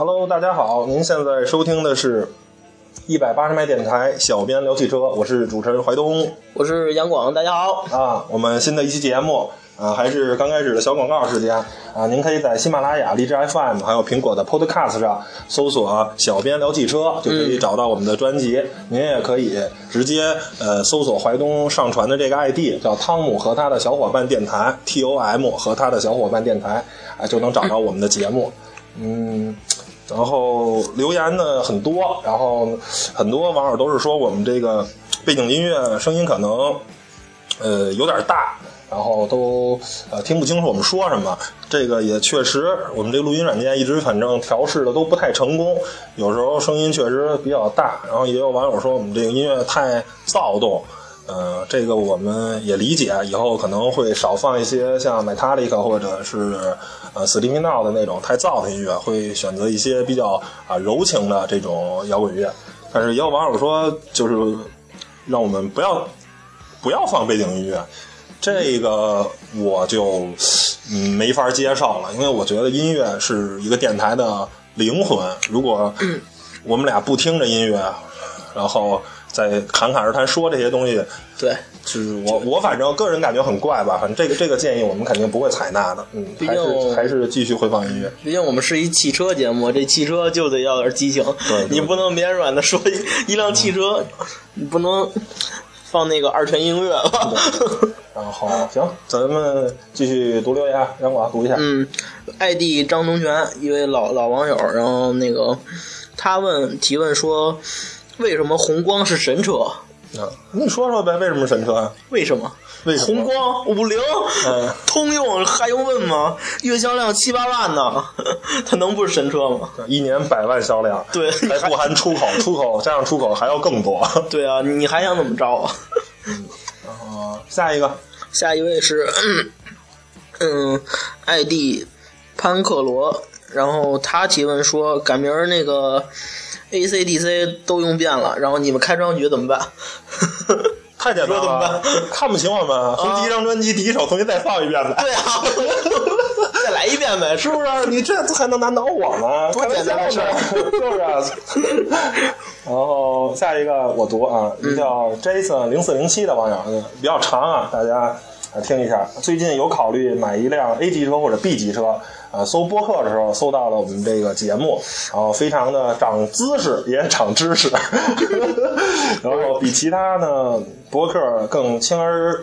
Hello，大家好，您现在收听的是一百八十迈电台，小编聊汽车，我是主持人怀东我是杨广，大家好。啊。我们新的一期节目啊，还是刚开始的小广告时间啊，您可以在喜马拉雅、荔枝 FM 还有苹果的 Podcast 上搜索“小编聊汽车”，就可以找到我们的专辑。您也可以直接呃搜索怀东上传的这个 ID，叫汤姆和他的小伙伴电台 T O M 和他的小伙伴电台啊，就能找到我们的节目。嗯，然后留言呢很多，然后很多网友都是说我们这个背景音乐声音可能呃有点大，然后都呃听不清楚我们说什么。这个也确实，我们这录音软件一直反正调试的都不太成功，有时候声音确实比较大，然后也有网友说我们这个音乐太躁动。呃，这个我们也理解，以后可能会少放一些像 Metallica 或者是呃 Sleeping Now 的那种太燥的音乐，会选择一些比较啊、柔情的这种摇滚乐。但是也有网友说，就是让我们不要不要放背景音乐，这个我就嗯没法接受了，因为我觉得音乐是一个电台的灵魂。如果我们俩不听着音乐，然后再侃侃而谈说这些东西，对，就是我我反正个人感觉很怪吧。反正这个这个建议我们肯定不会采纳的。嗯，还是毕竟还是继续回放音乐。毕竟我们是一汽车节目，这汽车就得要点激情。对对你不能绵软的说一一辆汽车，你不能放那个二泉映月吧？然后行，咱们继续读留言，让我读一下。嗯，ID 张东泉，一位老老网友，然后那个他问提问说，为什么红光是神车？啊，你说说呗，为什么神车啊？为什么？为什么红光五菱，嗯通用还用问吗？月销量七八万呢，它能不是神车吗？一年百万销量，对还不含出口，出口加上出口还要更多。对啊，你还想怎么着啊？然后，下一个，下一位是，嗯，ID 潘克罗，然后他提问说，改名儿那个 ACDC 都用遍了，然后你们开张局怎么办？太简单了怎么了办，看不起我们，从第一张专辑第一首重新再放一遍呗。对啊，再来一遍呗，是不是？你这还能难倒我吗？多简单的事儿就是啊。然后下一个我读啊，叫 Jason 零四零七的网友，嗯比较长啊，大家啊听一下。最近有考虑买一辆 A 级车或者 B 级车，啊，搜播客的时候搜到了我们这个节目，然后非常的长姿势，也长知识，然后比其他呢博客更轻而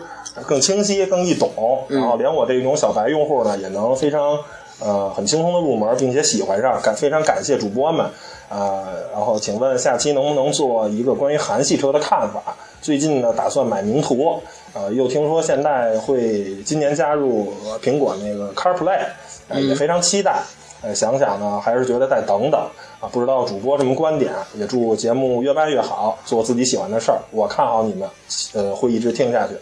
更清晰、更易懂，然后连我这种小白用户呢也能非常呃很轻松的入门，并且喜欢上，感非常感谢主播们啊、然后请问下期能不能做一个关于韩系车的看法？最近呢打算买名图，呃，又听说现在会今年加入呃苹果那个 CarPlay，呃、也非常期待。呃，想想呢，还是觉得再等等啊，不知道主播什么观点，也祝节目越办越好，做自己喜欢的事儿。我看好你们，呃，会一直听下去。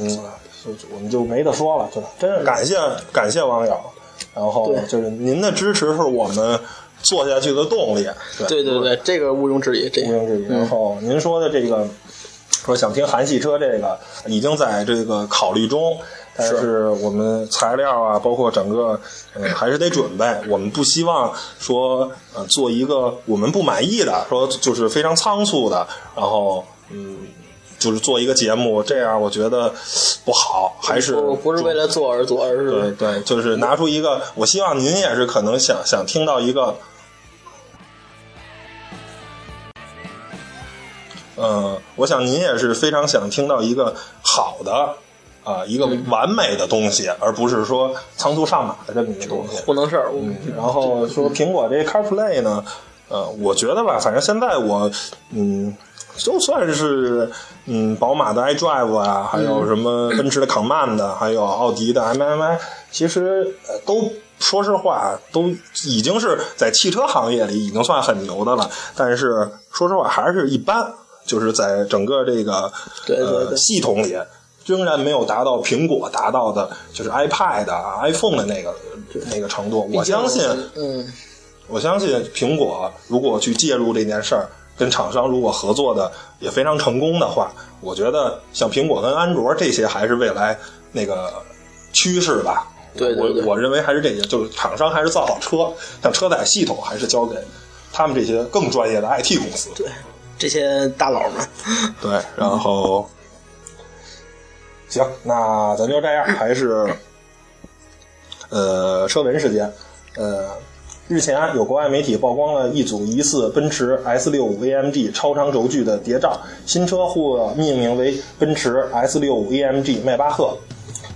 嗯，就我们就没得说了，真的，真是感谢感谢网友，然后就是您的支持是我们做下去的动力。对对对对，这个毋庸置疑，这个毋庸置疑。然后您说的这个，说想听韩系车，这个已经在这个考虑中，但是我们材料啊，包括整个，呃，还是得准备。我们不希望说，呃，做一个我们不满意的，说就是非常仓促的，然后，嗯。就是做一个节目，这样我觉得不好，还是不不是为了做而做，而对对，就是拿出一个，我希望您也是可能想想听到一个，呃，我想您也是非常想听到一个好的啊、一个完美的东西，而不是说仓促上马的这么一个东西。糊弄事儿。嗯，然后说苹果这 CarPlay 呢，呃，我觉得吧，反正现在我，嗯，就算是嗯宝马的 iDrive 啊，还有什么 奔驰的 Command，还有奥迪的 MMI，其实呃都说实话，都已经是在汽车行业里已经算很牛的了。但是说实话，还是一般，就是在整个这个对对呃系统里。仍然没有达到苹果达到的，就是 iPad 啊、iPhone 的那个那个程度。我相信，嗯，我相信苹果如果去介入这件事儿，跟厂商如果合作的也非常成功的话，我觉得像苹果跟安卓这些还是未来那个趋势吧。对对对我我认为还是这些，就是厂商还是造好车，像车载系统还是交给他们这些更专业的 IT 公司。对，这些大佬们，对，然后 行，那咱就这样，还是呃车闻时间，呃。日前，有国外媒体曝光了一组疑似奔驰 S65 AMG 超长轴距的谍照，新车或命名为奔驰 S65 AMG 迈巴赫。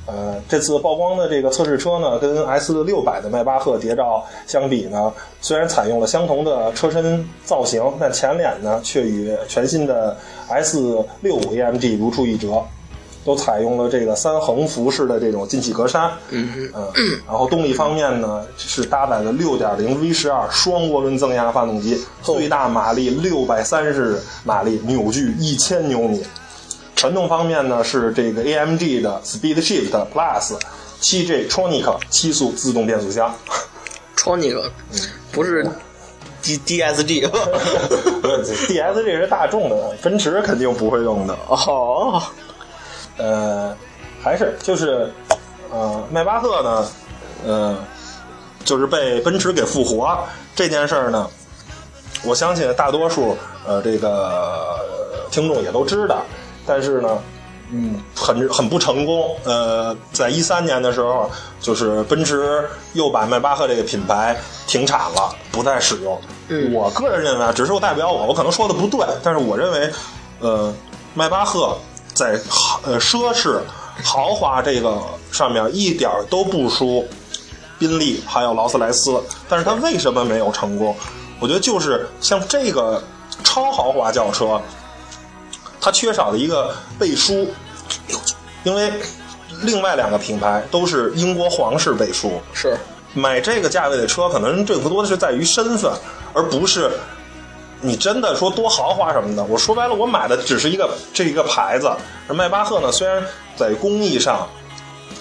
呃，这次曝光的这个测试车呢，跟 S 六百的迈巴赫谍照相比呢，虽然采用了相同的车身造型，但前脸呢却与全新的 S65 AMG 如出一辙。都采用了这个三横幅式的这种进气格栅，嗯嗯，然后动力方面呢是搭载了6.0 V 十二双涡轮增压发动机，最大马力630马力，扭矩1000牛米。传动方面呢是这个 AMG 的 Speed Shift Plus 7G Tronic 七速自动变速箱。，Tronic？不是 D DSG 不是 DSG 是大众的，奔驰肯定不会用的。哦，呃，还是就是，呃，迈巴赫呢，呃，就是被奔驰给复活这件事儿呢，我相信大多数呃这个呃听众也都知道，但是呢，嗯，很很不成功。呃，在一三年的时候，就是奔驰又把迈巴赫这个品牌停产了，不再使用。嗯我个人认为啊，只是我代表我，我可能说的不对，但是我认为，呃，迈巴赫在豪呃奢侈豪华这个上面一点都不输宾利还有劳斯莱斯，但是它为什么没有成功？我觉得就是像这个超豪华轿车，它缺少了一个背书，因为另外两个品牌都是英国皇室背书，是买这个价位的车，可能更多的是在于身份，而不是你真的说多豪华什么的。我说白了，我买的只是一个这一个牌子。而迈巴赫呢，虽然在工艺上、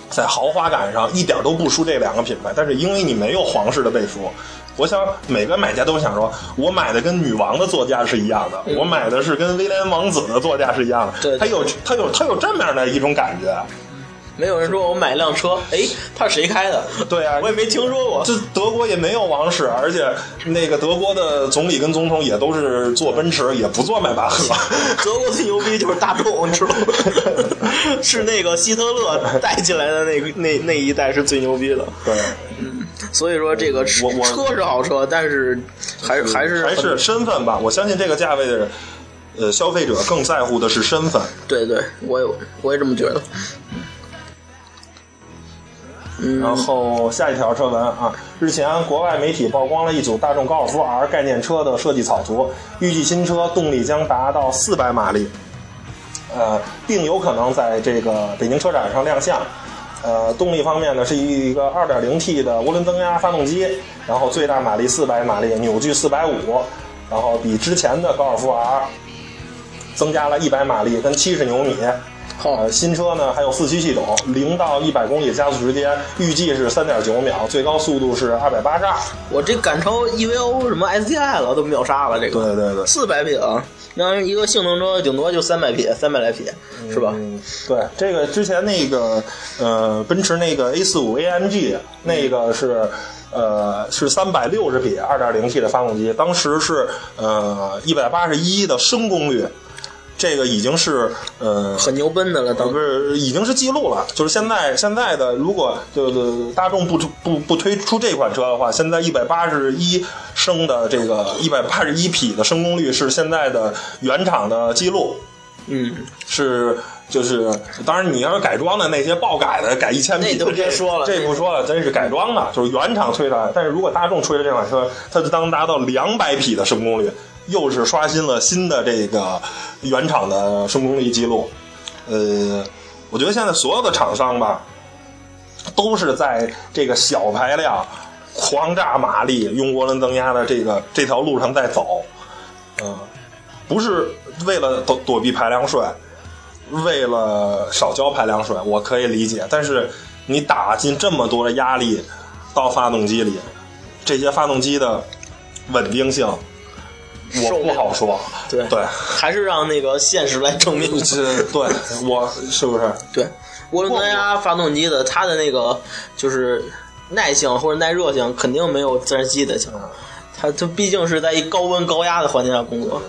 在豪华感上一点都不输这两个品牌，但是因为你没有皇室的背书。我想每个买家都想说，我买的跟女王的座驾是一样的，我买的是跟威廉王子的座驾是一样的，对。他有他有他有这么样的一种感觉，没有人说我买辆车，哎，他是谁开的？对啊，我也没听说过。这德国也没有王室，而且那个德国的总理跟总统也都是坐奔驰，也不坐迈巴赫。德国最牛逼就是大众，你知道吗？是那个希特勒带进来的那个那那一代是最牛逼的。对，所以说这个我我车是好车，但是还还是还是身份吧。我相信这个价位的呃消费者更在乎的是身份。对对，我也我也这么觉得。然后下一条车文啊，日前国外媒体曝光了一组大众高尔夫 R 概念车的设计草图，预计新车动力将达到四百马力，呃，并有可能在这个北京车展上亮相。呃，动力方面呢，是一个 2.0T 的涡轮增压发动机，然后最大马力400马力，扭矩450，然后比之前的高尔夫 R 增加了100马力跟70牛米。好呃，新车呢还有四驱系统，零到一百公里加速时间预计是三点九秒，最高速度是二百八十二。我这赶超 EVO 什么 STI 了，都秒杀了这个。对对对，四百匹啊，那一个性能车顶多就三百匹，三百来匹，是吧？嗯，对，这个之前那个呃，奔驰那个 A 四五 AMG 那个是。呃，是三百六十匹，二点零 T 的发动机，当时是呃一百八十一的升功率，这个已经是呃很牛奔的了，当不是已经是记录了，就是现在现在的，如果就是大众不不不推出这款车的话，现在一百八十一升的这个一百八十一匹的升功率是现在的原厂的记录，嗯，是就是当然你要是改装的那些爆改的改一千匹，那都别说了这不说了，真是改装的，就是原厂推的。但是如果大众吹的这款车，它就当达到两百匹的升功率，又是刷新了新的这个原厂的升功率记录。呃，我觉得现在所有的厂商吧，都是在这个小排量、狂炸马力、用涡轮增压的这个这条路上在走。嗯、不是为了躲躲避排量税，为了少交排量税，我可以理解。但是你打进这么多的压力到发动机里，这些发动机的稳定性、我不好说。对对，还是让那个现实来证明。这对我是不是？对，涡轮增压发动机的它的那个就是耐性或者耐热性肯定没有自然吸的强。它它毕竟是在一高温高压的环境下工作。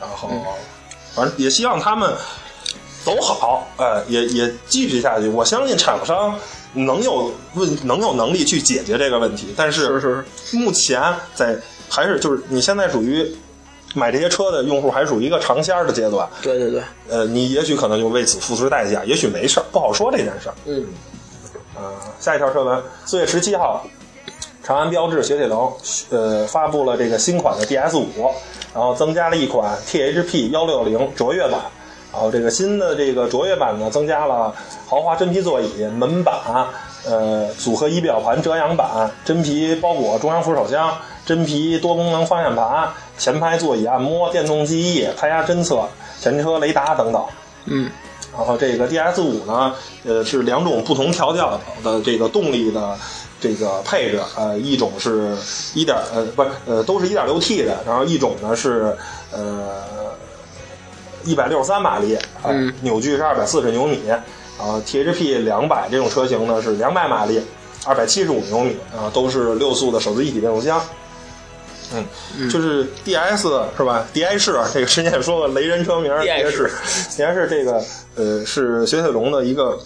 然后，反正也希望他们走好，哎，也也继续下去。我相信厂商能有问能有能力去解决这个问题，但是是目前在还是就是你现在属于买这些车的用户还属于一个尝鲜的阶段。对对对，呃，你也许可能就为此付出代价，也许没事儿，不好说这件事儿。嗯，啊，下一条车文，四月十七号，长安标致雪铁龙呃发布了这个新款的 DS 五，然后增加了一款 THP 幺六零卓越版。然后这个新的这个卓越版呢，增加了豪华真皮座椅、门板、呃组合仪表盘遮阳板、真皮包裹中央扶手箱、真皮多功能方向盘、前排座椅按摩、电动记忆、胎压侦测、前车雷达等等。嗯，然后这个 DS 五呢，呃是两种不同调教的这个动力的这个配置，呃一种是一点呃不是呃都是一点六 T 的，然后一种呢是呃。一百六十三马力，嗯，扭矩是二百四十牛米，然后，THP 两百这种车型呢是两百马力，二百七十五牛米，啊，都是六速的手自一体变速箱，嗯，就是 DS 是吧？DI 式这个之前也说过雷人车名，DI 式，DI 式这个呃是雪铁龙的一个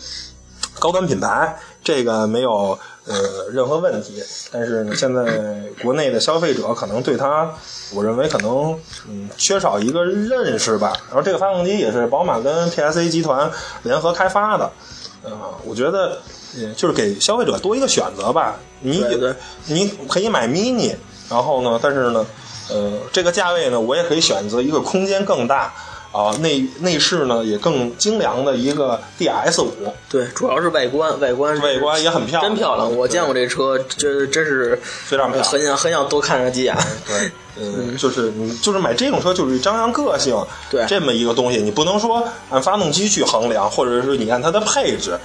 高端品牌，这个没有。呃，任何问题，但是呢，现在国内的消费者可能对它，我认为可能嗯缺少一个认识吧。然后这个发动机也是宝马跟 PSA 集团联合开发的，呃，我觉得就是给消费者多一个选择吧。你你可以买 Mini，然后呢，但是呢，呃，这个价位呢，我也可以选择一个空间更大。啊，内内饰呢也更精良的一个 DS 五，对，主要是外观，外观外观也很漂亮，真漂亮。我见过这车，这真是非常漂亮，很想很想多看上几眼。对，嗯，就是你就是买这种车，就是张扬个性，对，这么一个东西，你不能说按发动机去衡量，或者是你按它的配置，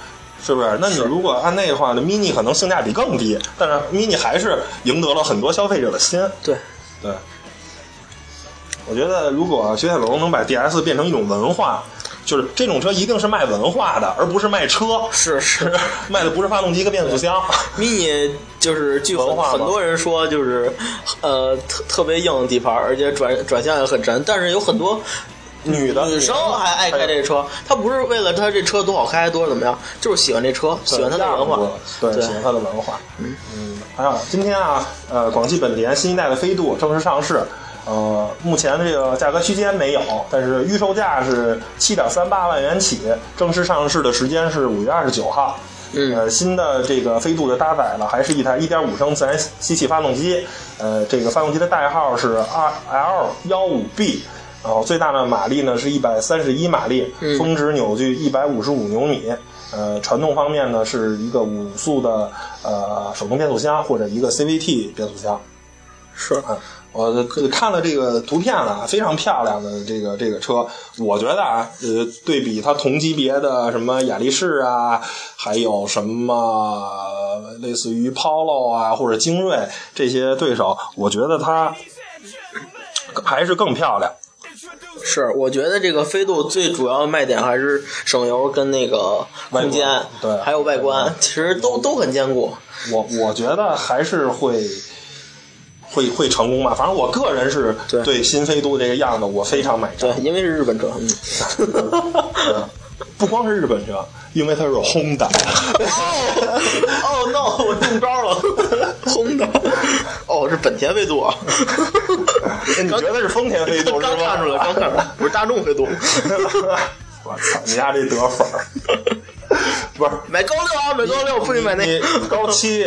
是不是？那你如果按那个话，那 Mini 可能性价比更低，但是 Mini 还是赢得了很多消费者的心。对，对。我觉得，如果雪铁龙能把 DS 变成一种文化，就是这种车一定是卖文化的，而不是卖车。是是，卖的不是发动机跟变速箱。mini 就是据很很多人说，就是呃特特别硬的底盘，而且转转向也很沉。但是有很多女的女生还爱开这车，她不是为了她这车多好开，多怎么样，就是喜欢这车，喜欢它的文化，对，喜欢它的文化。嗯嗯，还有今天啊，呃，广汽本田新一代的飞度正式上市。呃，目前的这个价格区间没有，但是预售价是七点三八万元起，正式上市的时间是五月二十九号。嗯，呃，新的这个飞度的搭载了还是一台一点五升自然吸气发动机，呃，这个发动机的代号是 R L 幺五 B，然后最大的马力呢是一百三十一马力，峰值扭矩一百五十五牛米，呃，传动方面呢是一个五速的呃手动变速箱或者一个 CVT 变速箱。是啊。我看了这个图片了，非常漂亮的这个这个车，我觉得啊，呃，对比它同级别的什么雅力士啊，还有什么类似于 Polo 啊或者精锐这些对手，我觉得它还是更漂亮。是，我觉得这个飞度最主要的卖点还是省油跟那个空间，对，还有外观，其实都都很坚固。我我觉得还是会。会会成功吧？反正我个人是对新飞度这个样子，我非常买账。对，因为是日本车，嗯，不光是日本车，因为它是 Honda。哦，no，我中招了，Honda。哦，是本田飞度。你觉得是丰田飞度是吧？刚看出来，刚看出来，不是大众飞度。我操，你家这得粉儿。不是买高六啊，买高六，不许买那高七。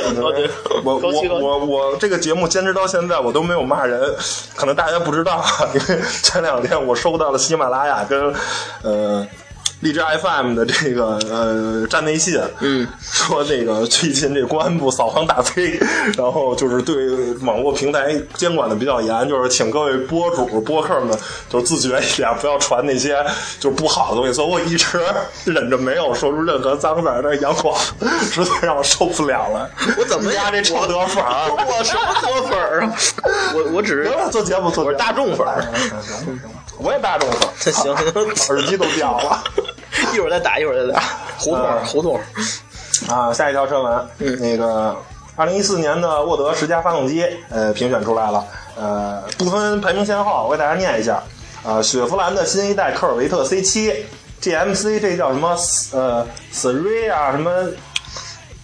我我我我这个节目坚持到现在，我都没有骂人。可能大家不知道，因为前两天我收到了喜马拉雅跟呃荔枝 FM 的这个呃站内信，嗯，说那个最近这公安部扫黄打非，然后就是对网络平台监管的比较严，就是请各位播主播客们就自觉一点，不要传那些就是不好的东西。所以我一直忍着没有说出任何脏字儿，但是杨广实在让我受不了了。我怎么压这臭德粉儿？我什么德粉儿啊？我我只是行了，做节目做大众粉儿。我也大众粉儿。行行，耳机都掉了。一会儿再打，一会儿再打。胡同儿胡同，啊，下一条车文，嗯那个二零一四年的沃德十佳发动机，呃，评选出来了，呃，不分排名先后，我给大家念一下，呃，雪佛兰的新一代科尔维特 C 七，GMC 这叫什么？呃 s r i 啊，什么？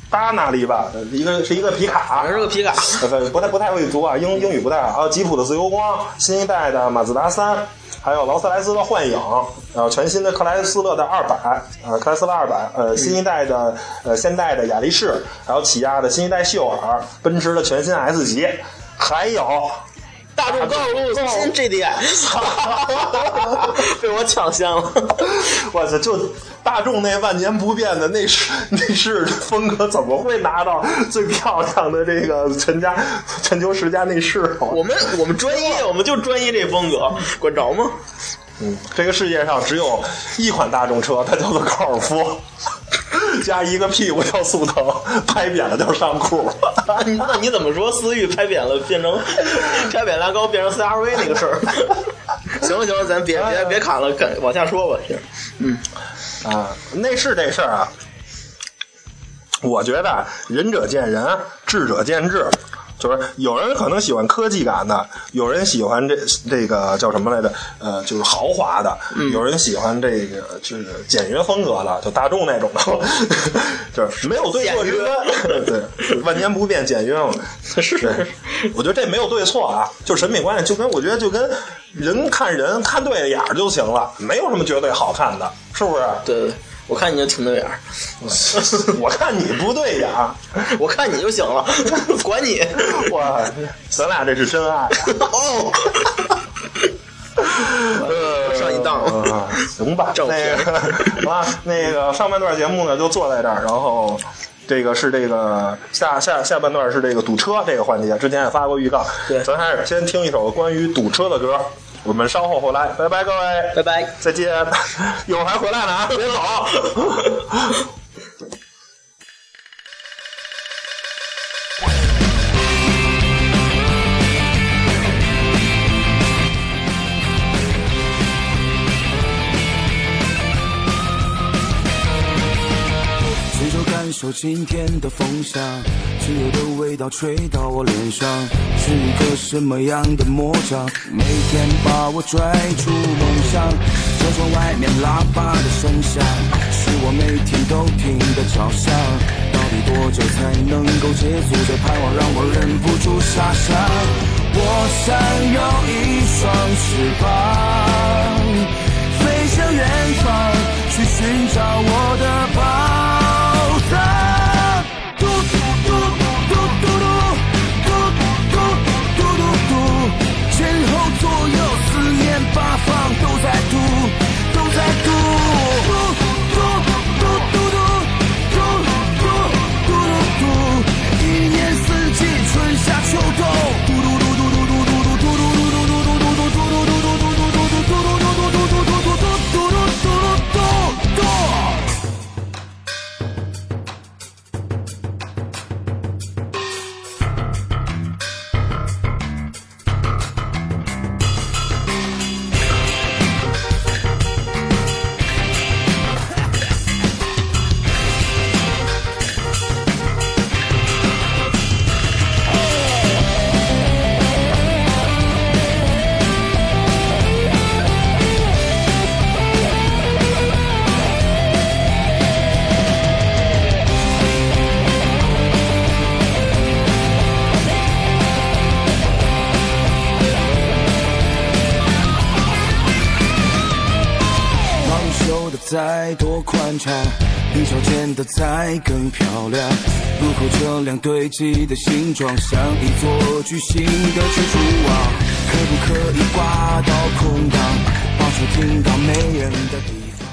巴纳利吧，呃一个是一个皮卡，反正是个皮卡。呃，不太不太会读啊，英英语不太好。还有吉普的自由光，新一代的马自达三，还有劳斯莱斯的幻影，然后全新的克莱斯勒的二百，呃，克莱斯勒二百，呃，新一代的呃现代的雅力士，还有起亚的新一代秀尔，奔驰的全新 S 级，还有大众高速路新 GDI，被我抢先了。我操，就大众那万年不变的内饰内饰风格，怎么会拿到最漂亮的这个全家全球十佳内饰？我们我们专业，我们就专业这风格，管着吗？嗯，这个世界上只有一款大众车，它叫做高尔夫，加一个屁股叫速腾，拍扁了叫上酷。那你怎么说思域拍扁了变成 拍扁拉高变成 CRV 那个事儿？行了行了，咱别别别砍了，看往下说吧。行，嗯，啊，内饰这事儿啊，我觉得仁者见仁，智者见智。就是有人可能喜欢科技感的，有人喜欢这这个叫什么来着？呃，就是豪华的，有人喜欢这个就是简约风格的，就大众那种的，就是没有对错之分。对，万年不变，简约嘛。是对，我觉得这没有对错啊，就审美观念，就跟我觉得就跟人看人看对了眼儿就行了，没有什么绝对好看的，是不是？对对，我看你就挺对眼儿，我看你不对眼儿，我看你就行了，管你。哇，咱俩这是真爱。哦，呃上一档了。啊行吧，正那个好吧，那个上半段节目呢就坐在这儿，然后这个是这个下下下半段是这个堵车这个环节，之前也发过预告。对咱还是先听一首关于堵车的歌，我们稍后回来，拜拜各位，拜拜。再见，一会儿还回来呢啊，别走。今天的风向，自由的味道吹到我脸上，是一个什么样的魔掌？每天把我拽出梦想，车窗外面喇叭的声响，是我每天都听的着响。到底多久才能够结束这盼望，让我忍不住遐想？我想有一双翅膀。飞向远方，去寻找我的宝多宽敞，比的再更漂亮。路口车辆堆积的形状，像一座巨型的蜘蛛网。可不可以刮到空档，把车停到没人的地方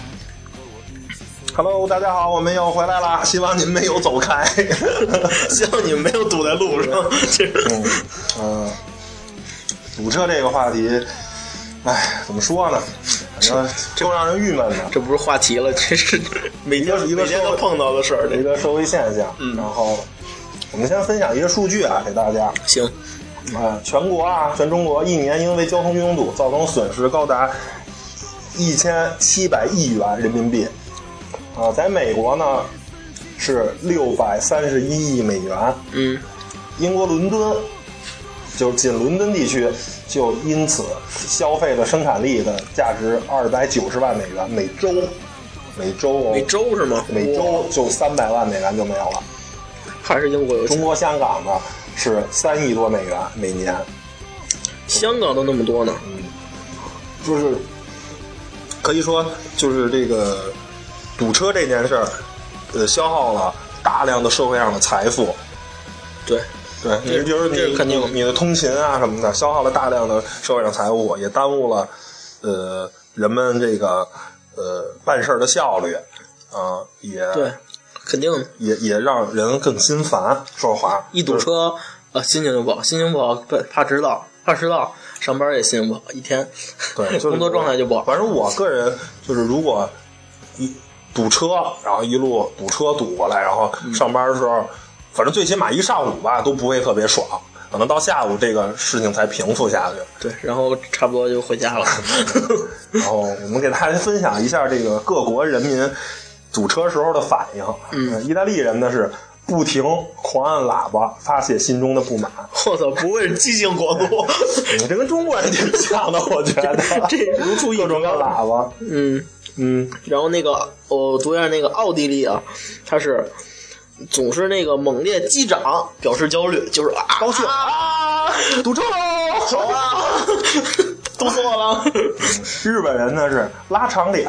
？Hello，大家好，我们又回来了，希望您没有走开。希望你们没有堵在路上。其实，嗯嗯，堵车这个话题，哎，怎么说呢？反正就让人郁闷的。这不是话题了，这是每天一个每天都碰到的事儿。这一个社会现象。嗯然后我们先分享一个数据啊，给大家。行，啊，全国啊，全中国一年因为交通拥堵造成损失高达一千七百亿元人民币。啊，在美国呢是六百三十一亿美元。嗯，英国伦敦，就是仅伦敦地区就因此消费的生产力的价值二百九十万美元每周，每周哦，每周是吗？每周哇就三百万美元就没有了。还是英国有，中国香港呢是三亿多美元每年，香港都那么多呢。嗯就是可以说就是这个堵车这件事儿，呃，消耗了大量的社会上的财富。对，对你，比如你这肯定你的通勤啊什么的，消耗了大量的社会上财物，也耽误了呃人们这个呃办事儿的效率啊、也对，肯定。也也让人更心烦。说实话，一堵车，呃，心情就不好，心情不好，怕怕迟到，怕迟到，上班也心情不好，一天，对，就是工作状态就不好。反正我个人就是，如果一堵车，然后一路堵车堵过来，然后上班的时候，反正最起码一上午吧都不会特别爽，可能到下午这个事情才平复下去。对，然后差不多就回家了。然后我们给大家分享一下这个各国人民堵车时候的反应。嗯，意大利人呢是不停狂按喇叭发泄心中的不满。我操，不会是畸形国度？你这跟中国人挺像的，我觉得。这如出一各种各辙喇叭。嗯，嗯，然后那个我读一下那个奥地利啊，它是总是那个猛烈击掌表示焦虑，就是啊高兴啊，堵车喽！好啊，堵死我了。日本人呢是拉长脸，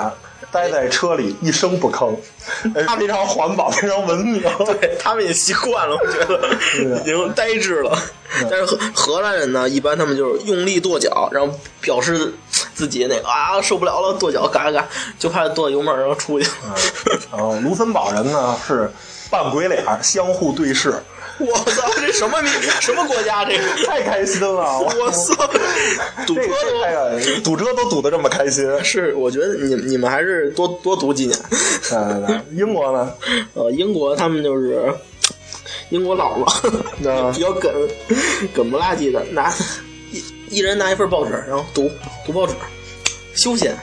待在车里一声不吭，他非常环保，非常文明。对他们也习惯了，我觉得 已经呆滞了。但是荷荷兰人呢，一般他们就是用力跺脚，然后表示自己那个啊受不了了，跺脚嘎嘎，就怕跺油门然后出去。然后卢森堡人呢是扮鬼脸，相互对视，我操，这什么民什么国家？这个 太开心了！我我操，堵车太都感人堵车都堵得这么开心。是，我觉得你你们还是多多读几年。英国呢？呃，英国他们就是英国佬嘛，比较梗梗不拉几的，拿一一人拿一份报纸，然后读读报纸，休闲。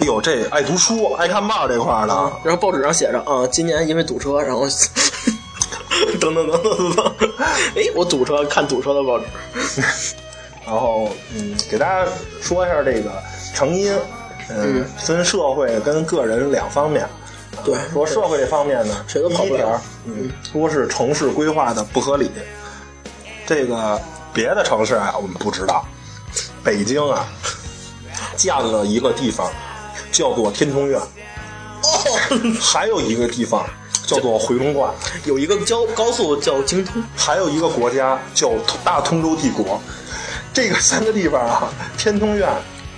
哎呦，这爱读书、爱看报这块儿的，然后报纸上写着啊，今年因为堵车，然后 等等等等等等，哎，我堵车看堵车的报纸，然后嗯，给大家说一下这个成因，嗯，分社会跟个人两方面。对，说社会这方面呢，谁都跑不了嗯，说是城市规划的不合理。这个别的城市啊，我们不知道。北京啊，建了一个地方叫做天通苑，哦，还有一个地方叫做回龙观，有一个交高速叫京通，还有一个国家叫大通州帝国。这个三个地方啊，天通苑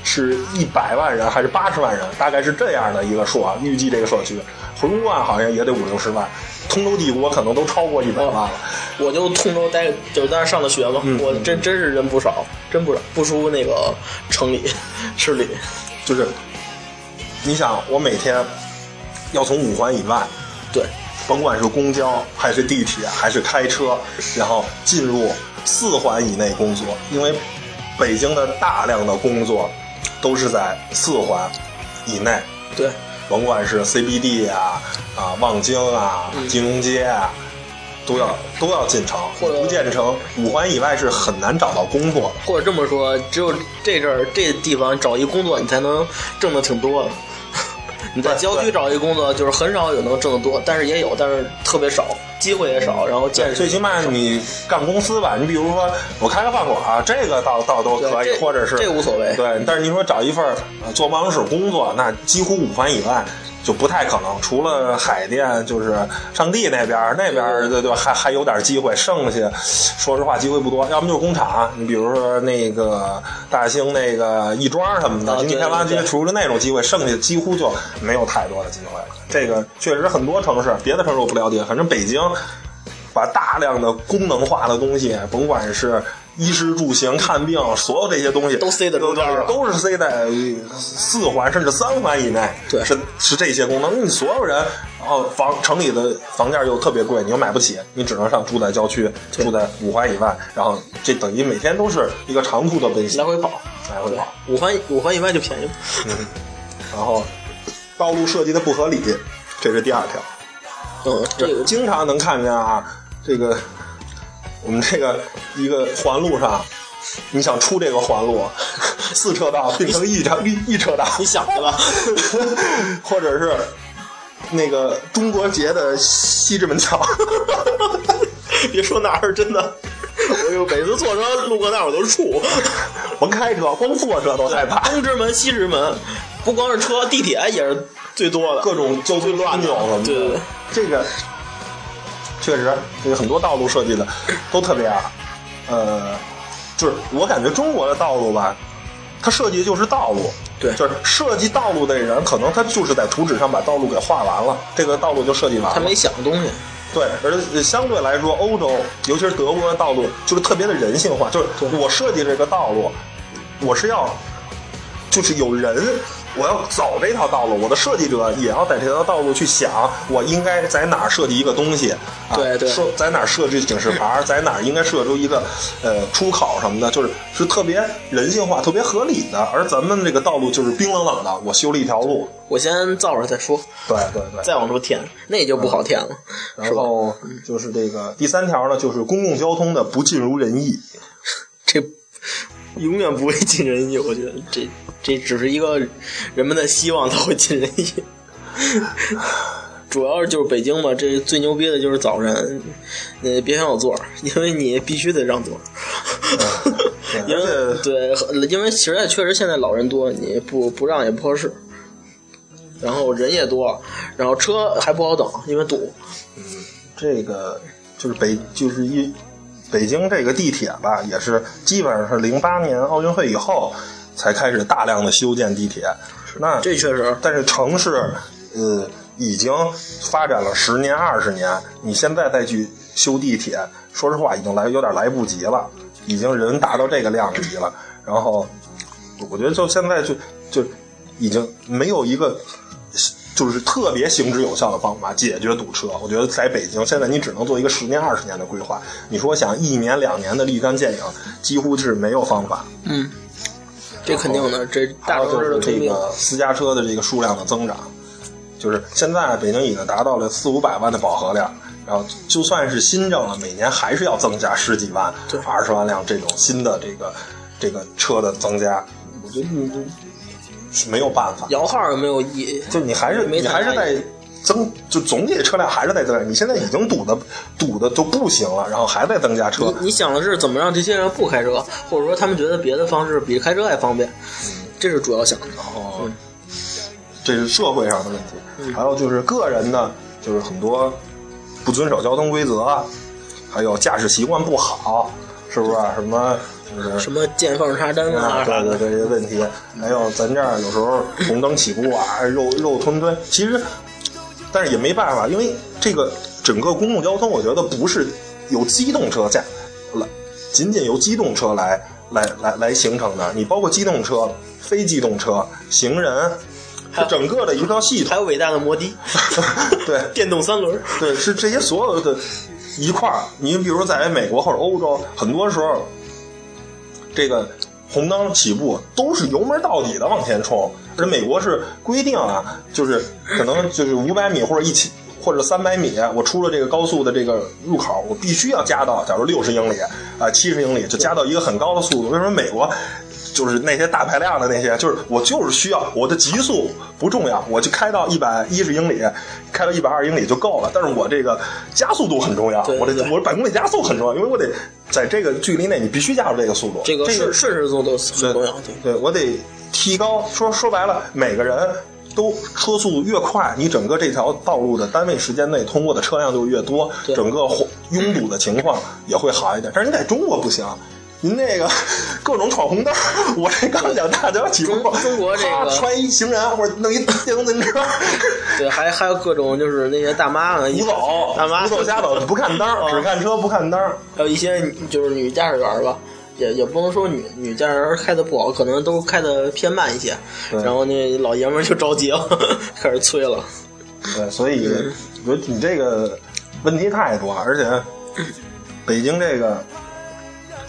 是一百万人还是八十万人，大概是这样的一个数啊。预计这个社区，回龙观好像也得五六十万，通州帝国可能都超过一百万了。我就通州待，就在那儿上的学嘛，嗯我真真是人不少，真不少，不输那个城里市里。就是你想，我每天要从五环以外，对，甭管是公交还是地铁还是开车，然后进入四环以内工作，因为北京的大量的工作都是在四环以内，对，甭管是 CBD 啊、啊望京啊、金融街啊，都要都要进城。或者不进城，五环以外是很难找到工作的。或者这么说，只有这阵儿这地方找一工作，你才能挣的挺多的。你在郊区找一工作，就是很少有能挣得多，但是也有，但是特别少，机会也少，然后见识最起码你干公司吧，你比如说我开个饭馆啊，这个倒倒都可以，或者是这无所谓。对，但是你说找一份呃做办公室工作，那几乎五环以外就不太可能，除了海淀，就是上地那边，那边儿对对，还还有点机会，剩下说实话机会不多，要么就是工厂，你比如说那个大兴那个亦庄什么的，啊经济开发区除了那种机会，剩下几乎就没有太多的机会了。这个确实很多城市，别的城市我不了解，反正北京把大量的功能化的东西，甭管是衣食住行、看病，所有这些东西都塞在中间了都是塞在四环甚至三环以内。对是是这些功能。你所有人，然后房城里的房价又特别贵，你又买不起，你只能上住在郊区，住在五环以外，然后这等于每天都是一个长途的奔袭来，回跑，来回跑。，五环五环以外就便宜了。然后道路设计的不合理，这是第二条。嗯，这个经常能看见啊，这个我们这个一个环路上，你想出这个环路，四车道变成一车一一车道，你想的吧？或者是那个中国结的西直门桥，别说那儿真的，我就每次坐车路过那儿我都怵。甭开车，光坐车都害怕。东直门、西直门，不光是车，地铁也是最多的。各种交通乱扭什么的，对对对这个确实，这个很多道路设计的都特别啊，呃，就是我感觉中国的道路吧，它设计的就是道路，对。就是设计道路的人，可能他就是在图纸上把道路给画完了，这个道路就设计完了。他没想东西，对，而相对来说，欧洲，尤其是德国的道路，就是特别的人性化。就是我设计这个道路，我是要，就是有人，我要走这条道路，我的设计者也要在这条道路去想，我应该在哪儿设计一个东西，啊、对对说在哪儿设置警示牌儿，在哪儿应该设出一个呃出口什么的，就是是特别人性化、特别合理的。而咱们这个道路就是冰冷冷的，我修了一条路，我先造着再说，对对对。再往出填，那就不好填了？然后就是这个第三条呢，就是公共交通的不尽如人意。这永远不会尽人意，我觉得这这只是一个人们的希望，它会尽人意。主要是就是北京嘛，这最牛逼的就是早晨，呃，别想有座，因为你必须得让座儿。因为对，因为实在确实现在老人多，你不不让也不合适。然后人也多，然后车还不好等，因为堵。这个就是北就是一北京这个地铁吧，也是基本上是零八年奥运会以后才开始大量的修建地铁。那这确实，但是城市呃已经发展了十年二十年，你现在再去修地铁，说实话已经来有点来不及了，已经人达到这个量级了。然后我觉得就现在就就已经没有一个。就是特别行之有效的方法解决堵车。我觉得在北京现在你只能做一个十年二十年的规划。你说想一年两年的立竿见影，几乎是没有方法。嗯，这肯定的，这大城就是这市的通病。个私家车的这个数量的增长，就是现在北京已经达到了四五百万的饱和量，然后就算是新政了，每年还是要增加十几万、对二十万辆这种新的这个这个车的增加。我觉得你是没有办法，摇号也没有意义？就你还是没你还是在增，就总体的车辆还是在增加。你现在已经堵的堵的都不行了，然后还在增加车你，你想的是怎么让这些人不开车，或者说他们觉得别的方式比开车还方便，这是主要想的。然后这是社会上的问题，还有就是个人的，就是很多不遵守交通规则，还有驾驶习惯不好，是不是？什么就是什么见缝插针啊对对，这些问题，还有咱这儿有时候红灯起步啊，肉肉吞吞，其实，但是也没办法，因为这个整个公共交通，我觉得不是由机动车驾来，仅仅由机动车来来来来形成的，你包括机动车、非机动车、行人，整个的一套系统，还有伟大的摩的，对，电动三轮。对，是这些所有的一块儿。你比如在美国或者欧洲，很多时候，这个红灯起步都是油门到底的往前冲，而美国是规定啊，就是可能就是五百米或者一千。或者三百米，我出了这个高速的这个入口，我必须要加到，假如六十英里啊，七十英里，就加到一个很高的速度。为什么美国就是那些大排量的那些，就是我就是需要我的极速不重要，我就开到一百一十英里，开到一百二十英里就够了。但是我这个加速度很重要，我的对对我的百公里加速很重要，因为我得在这个距离内，你必须加入这个速度。这个这顺顺时速度很重要。对，对我得提高。说说白了，每个人都车速越快，你整个这条道路的单位时间内通过的车辆就越多，整个拥拥堵的情况也会好一点。但是你在中国不行。您那个各种闯红灯，我这刚讲大脚起步，中中国这个穿一行人或者弄一电动自行车，对，还还有各种就是那些大妈呢，一走，大妈胡走瞎走，不看灯，只看车不看灯。还有一些就是女驾驶员吧，也也不能说女女驾驶员开的不好，可能都开的偏慢一些。然后那老爷们就着急了，开始催了。对，所以我觉得你这个问题太多，而且北京这个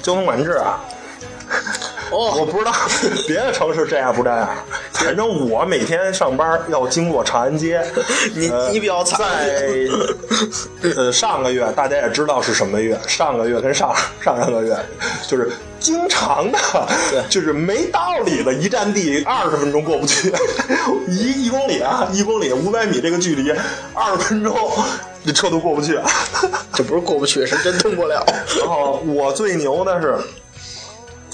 交通管制啊，哦。我哦，不知道 别的城市这样不这样，反正我每天上班要经过长安街，你呃你比较惨。在呃上个月大家也知道是什么月，上个月跟上上上个月就是经常的，就是没道理的一站地二十分钟过不去，一一公里啊，一公里五百米这个距离，二十分钟这车都过不去。这不是过不去，是真通不了。然后我最牛的是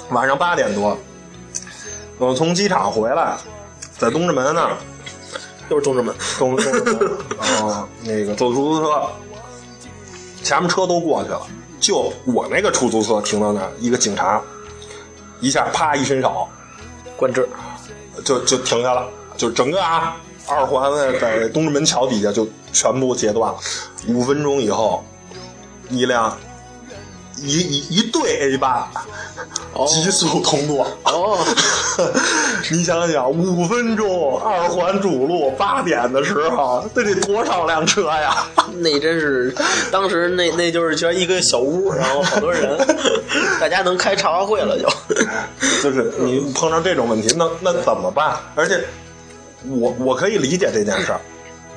晚上八点多，我从机场回来，在东直门那儿，又是东直门，东东直门，然后那个坐出租车，前面车都过去了，就我那个出租车停到那儿，一个警察一下啪一伸手，官制。就就停下了，就整个啊二环的在东直门桥底下就全部截断了。五分钟以后，一辆一一一对 A 八哦急速通过。哦，你想想，五分钟二环主路八点的时候，那得多少辆车呀？那真是，当时那那就是觉得一个小屋，然后好多人，大家能开茶话会了就。就是你碰上这种问题，那那怎么办？而且我我可以理解这件事儿，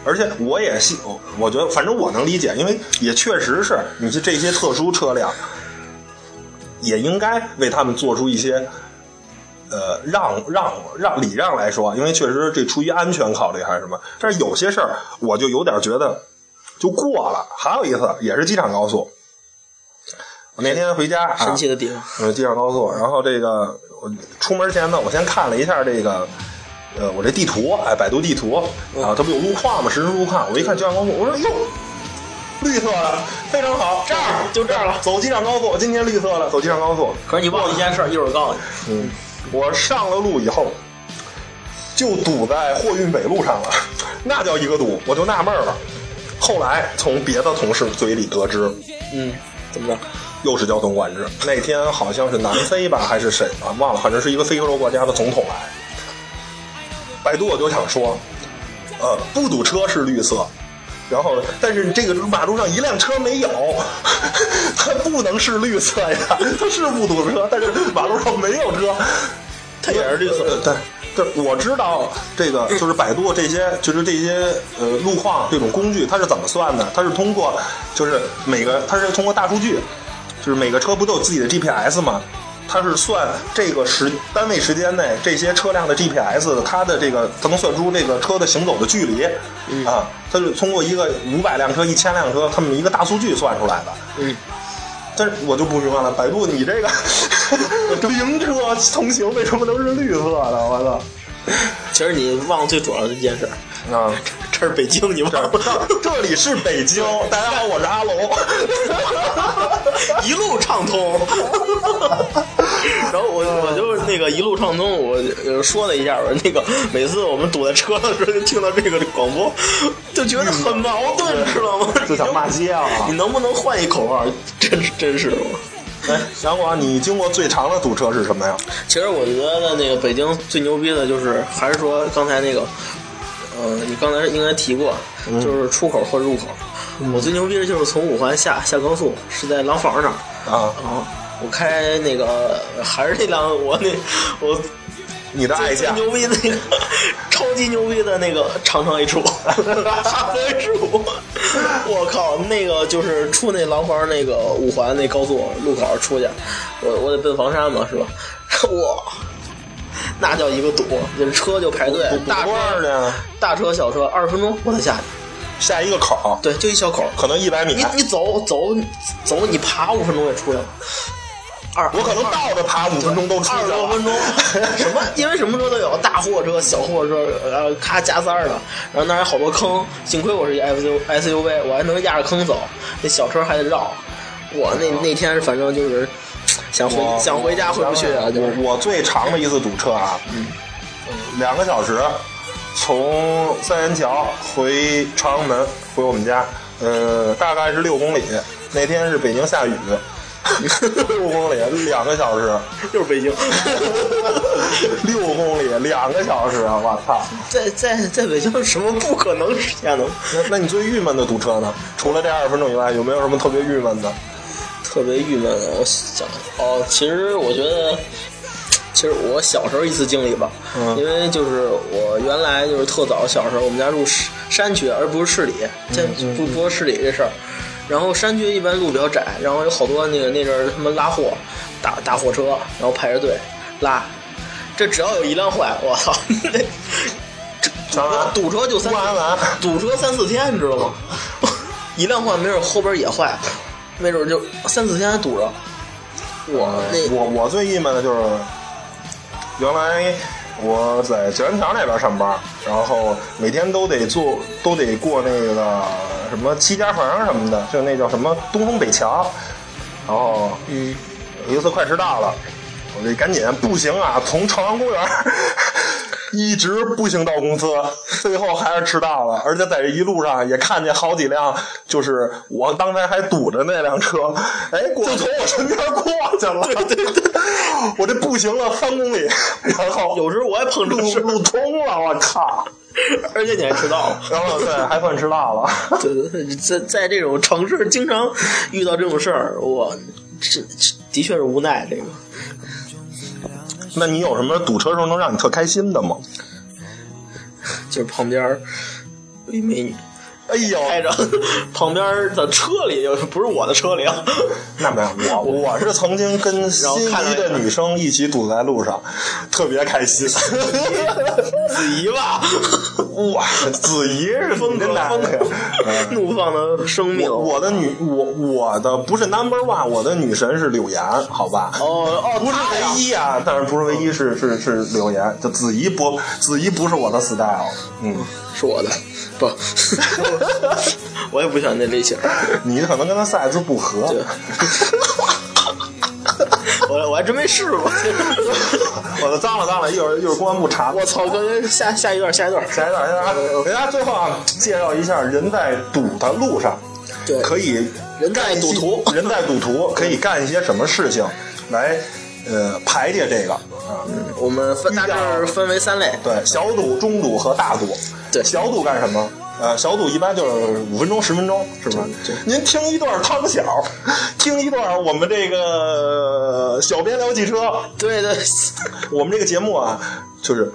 而且我也信，我觉得反正我能理解，因为也确实是你这这些特殊车辆，也应该为他们做出一些。呃，让让让礼让来说，因为确实这出于安全考虑还是什么，但是有些事儿我就有点觉得就过了。还有一次也是机场高速，我那天回家啊，神奇的地方，呃，机场高速，然后这个我出门前呢，我先看了一下这个，呃，我这地图，哎，百度地图啊，它不有路况吗？实时路况，我一看机场高速，我说哟，绿色的，非常好，这儿就这儿了走机场高速，今天绿色了，走机场高速。可是你忘了一件事，一会儿告诉你。嗯，我上了路以后，就堵在货运北路上了，那叫一个堵，我就纳闷了。后来从别的同事嘴里得知，嗯，怎么着？又是交通管制。那天好像是南非吧，还是谁啊？忘了，反正是一个非洲国家的总统来。百度我就想说，呃，不堵车是绿色，然后但是这个马路上一辆车没有，它不能是绿色呀，它是不堵车，但是马路上没有车，它也是绿色呃对。对，我知道这个就是百度这些，就是这些呃路况这种工具，它是怎么算的？它是通过就是每个，它是通过大数据，就是每个车不都有自己的 GPS 吗？它是算这个时单位时间内这些车辆的 GPS，它的这个它能算出这个车的行走的距离、啊，它是通过一个五百辆车、一千辆车，他们一个大数据算出来的。嗯，但是我就不明白了，百度你这个 灵车通行为什么都是绿色的？我操！其实你忘了最主要的一件事，啊，这是北京，你忘了？这里是北京，大家好，我是阿龙。一路畅通。然后我我就是那个一路畅通，我呃说了一下，吧那个每次我们堵在车上的时候，就听到这个广播，就觉得很矛盾，知道吗？就想骂街啊！你能不能换一口号？真是真是。哎，杨广，你经过最长的堵车是什么呀？其实我觉得那个北京最牛逼的就是，还是说刚才那个，呃，你刚才应该提过，就是出口或者入口。我最牛逼的就是从五环下下高速，是在廊坊那儿。啊，啊，我开那个还是那辆我那我你的爱驾。牛逼的那个超级牛逼的那个长城 H 五，哈弗 H 五，我靠，那个就是出那廊坊那个五环那高速路口出去，我我得奔房山嘛，是吧？哇，那叫一个堵，这车就排队，大车呢？大车小车二十分钟我才下去，下一个口儿，对，就一小口。可能一百米你。你走走走，你爬五分钟也出来了。二我可能倒着爬五分钟都出去了。二十多分钟，什么因为什么车都有，大货车、小货车，呃，咔加塞儿的，然后那儿还好多坑，幸亏我是一 S U S U V，我还能压着坑走，那小车还得绕。我那那天反正就是想回想回家回不去啊，就是我我最长的一次堵车啊，嗯，两个小时，从三元桥回朝阳门回我们家，呃，大概是六公里。那天是北京下雨，六公里两个小时，又是北京，六公里两个小时啊！我操！在在在北京什么不可能实现的？那那你最郁闷的堵车呢？除了这二十分钟以外，有没有什么特别郁闷的？特别郁闷的，我想哦，其实我觉得，其实我小时候一次经历吧，嗯因为就是我原来就是特早小时候，我们家住山山区，而不是市里，这不不说市里这事儿。然后山区一般路比较窄，然后有好多那个那阵儿他们拉货，大大货车，然后排着队拉，这只要有一辆坏，我操，那当然，堵车就三。堵车三四天，你知道吗？一辆坏，没准后边也坏，没准就三四天还堵着。我那我我最郁闷的就是，原来我在九元桥那边上班，然后每天都得坐，都得过那个什么七家房什么的，就那叫什么东风北桥。然后嗯，有一次快迟到了，我得赶紧步行啊，从朝阳公园一直步行到公司，最后还是迟到了。而且在这一路上也看见好几辆，就是我刚才还堵着那辆车，哎，就从我身边过去了。对对对，我这步行了三公里，然后有时候我还碰着路，路通了，我靠！而且你还迟到了。然后对，还算迟到了。对对对，在在这种城市经常遇到这种事儿，我这这的确是无奈。这个那你有什么堵车时候能让你特开心的吗？就是旁边一美女哎呦，开着，旁边的车里又不是我的车里啊，那没有，我 我是曾经跟心仪的女生一起堵在路上，特别开心。子怡吧，哇，子怡是风格风格怒放的生命。我我的女我我的不是 number one，我的女神是柳岩，好吧？哦哦，不是唯一啊，但是不是唯一，是是是柳岩。就子怡不子怡不是我的 style，嗯，是我的，不，我也不喜欢那类型。你可能跟他 size 不合。我我还真没试过。我的脏了脏了，一会儿一会儿公安部查。我操！哥，下下一段，下一段。下一段，下一段，给大家最后啊，介绍一下人在赌的路上，对可以人在赌徒人在赌徒可以干一些什么事情来呃排解这个啊？我们分大致分为三类。对，小赌、中赌和大赌。对小赌干什么？呃，小赌一般就是五分钟、十分钟，是吧？对您听一段汤小，听一段我们这个小编聊汽车。对对，我们这个节目啊，就是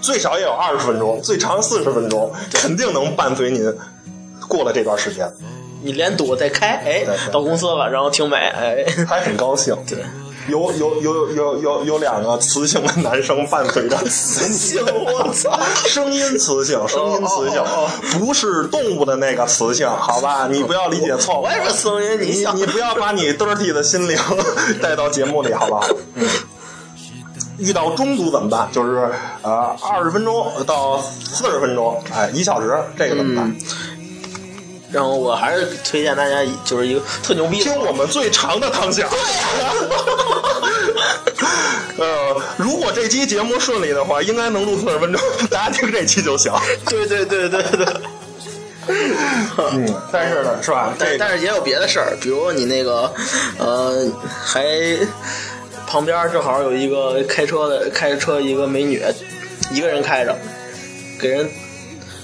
最少也有二十分钟，最长四十分钟，肯定能伴随您过了这段时间，你连赌带开，哎到公司了，然后挺美，哎，还很高兴。对，有有有有有有两个雌性的男生伴随着磁性，我操！声音雌性，声音雌性不是动物的那个雌性，好吧？你不要理解错误。我也是声音，你你不要把你 dirty 的心灵 带到节目里，好不好？嗯。遇到中毒怎么办？就是呃，二十分钟到四十分钟，哎，一小时，这个怎么办？嗯然后我还是推荐大家，就是一个特牛逼听我们最长的汤小。呃，如果这期节目顺利的话，应该能录四十分钟，大家听这期就行。对对对对对。嗯，但是呢，是吧？这个但但是也有别的事儿，比如你那个，呃，还旁边正好有一个开车的，开着车一个美女，一个人开着，给人，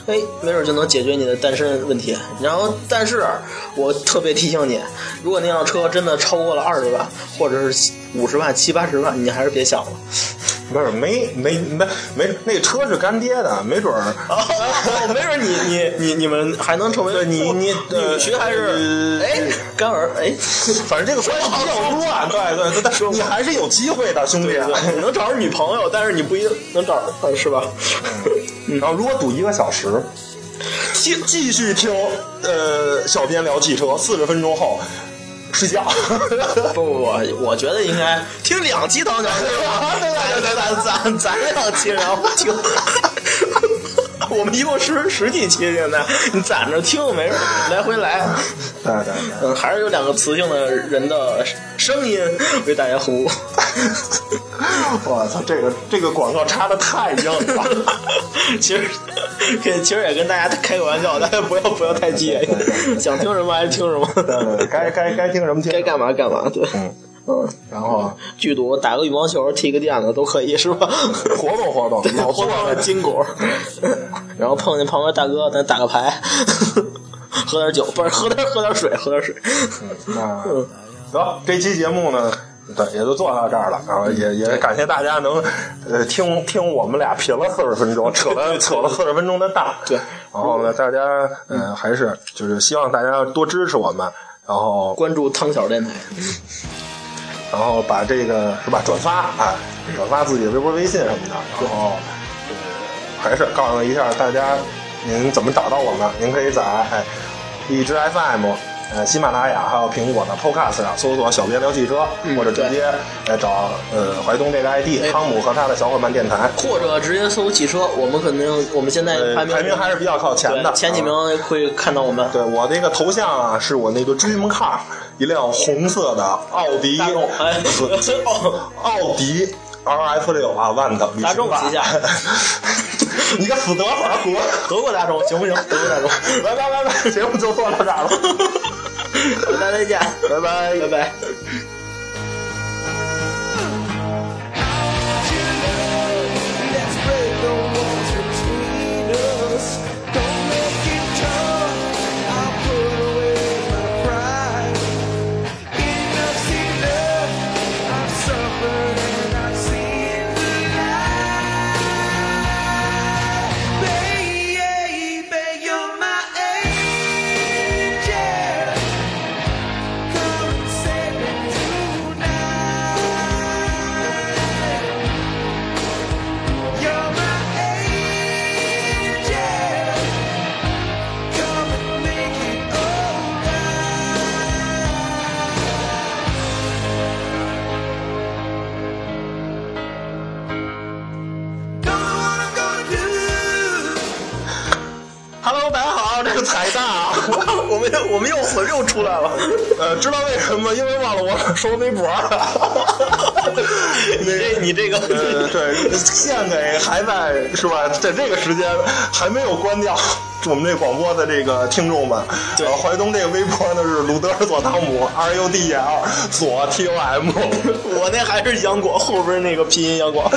哎，没准就能解决你的单身问题。然后，但是我特别提醒你，如果那辆车真的超过了二十万，或者是五十万、七八十万，你还是别想了。不是没没没没，那个车是干爹的，没准儿。哦，没准你你 你你们还能成为对你你女婿还是呃哎干儿哎，反正这个关系比较乱，对对对，但你还是有机会的，兄弟。你能找着女朋友，但是你不一定能找着，是吧？然后如果赌一个小时，听继续听，呃，小编聊汽车，四十分钟后，睡觉。不不不，我觉得应该听两期唐小对吧？对对对，咱咱咱两期，然后听。我们一共十十几期，现在你攒着听没事，来回来。对对对。嗯，还是有两个磁性的人的声音为大家服务。我操，这个这个广告插的太硬了。其实，其实也跟大家开个玩笑，大家不要不要太介意，想听什么还是听什么。对对，该该该听什么听，该干嘛干嘛。对，嗯嗯。然后剧毒，打个羽毛球，踢个毽子都可以，是吧？活动活动，老活动筋骨。然后碰见旁边大哥，咱打个牌，喝点酒，不是喝点喝点水，喝点水。那，得，这期节目呢，对，也就做到这儿了。然后也也感谢大家能呃听听我们俩贫了四十分钟，扯了扯了四十分钟的大。对。然后呢，大家嗯还是就是希望大家多支持我们，然后关注汤小电台。然后把这个是吧转发啊，转发自己的微博、微信什么的，然后还是告诉一下大家您怎么找到我们。您可以在哎荔枝 FM、呃喜马拉雅还有苹果的 Podcast 上搜索“小编聊汽车”，或者直接来找呃怀东这个 ID 汤姆和他的小伙伴电台，或者直接搜汽车，我们肯定我们现在排名排名还是比较靠前的，前几名会看到我们。对我那个头像啊，是我那个 Dream Car。一辆红色的奥迪，奥迪 R F 六啊，万的大众旗下。你个死德法国，德国大众行不行？德国大众，拜拜拜拜，节目就做到这儿了，大家再见，拜拜拜拜。出来了。呃，知道为什么？因为忘了我收微博 了。你这你这个，呃，对，献给还在是吧？在这个时间还没有关掉我们这广播的这个听众们。对，淮东这个微博呢是鲁德尔佐汤姆 R U D E L 佐 T O M。我那还是杨果后边那个拼音杨果，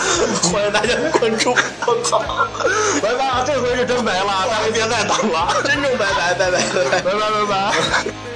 欢迎大家关注。我操！拜拜，这回是真没了，大家别再等了，真正拜拜拜拜拜拜拜拜拜拜。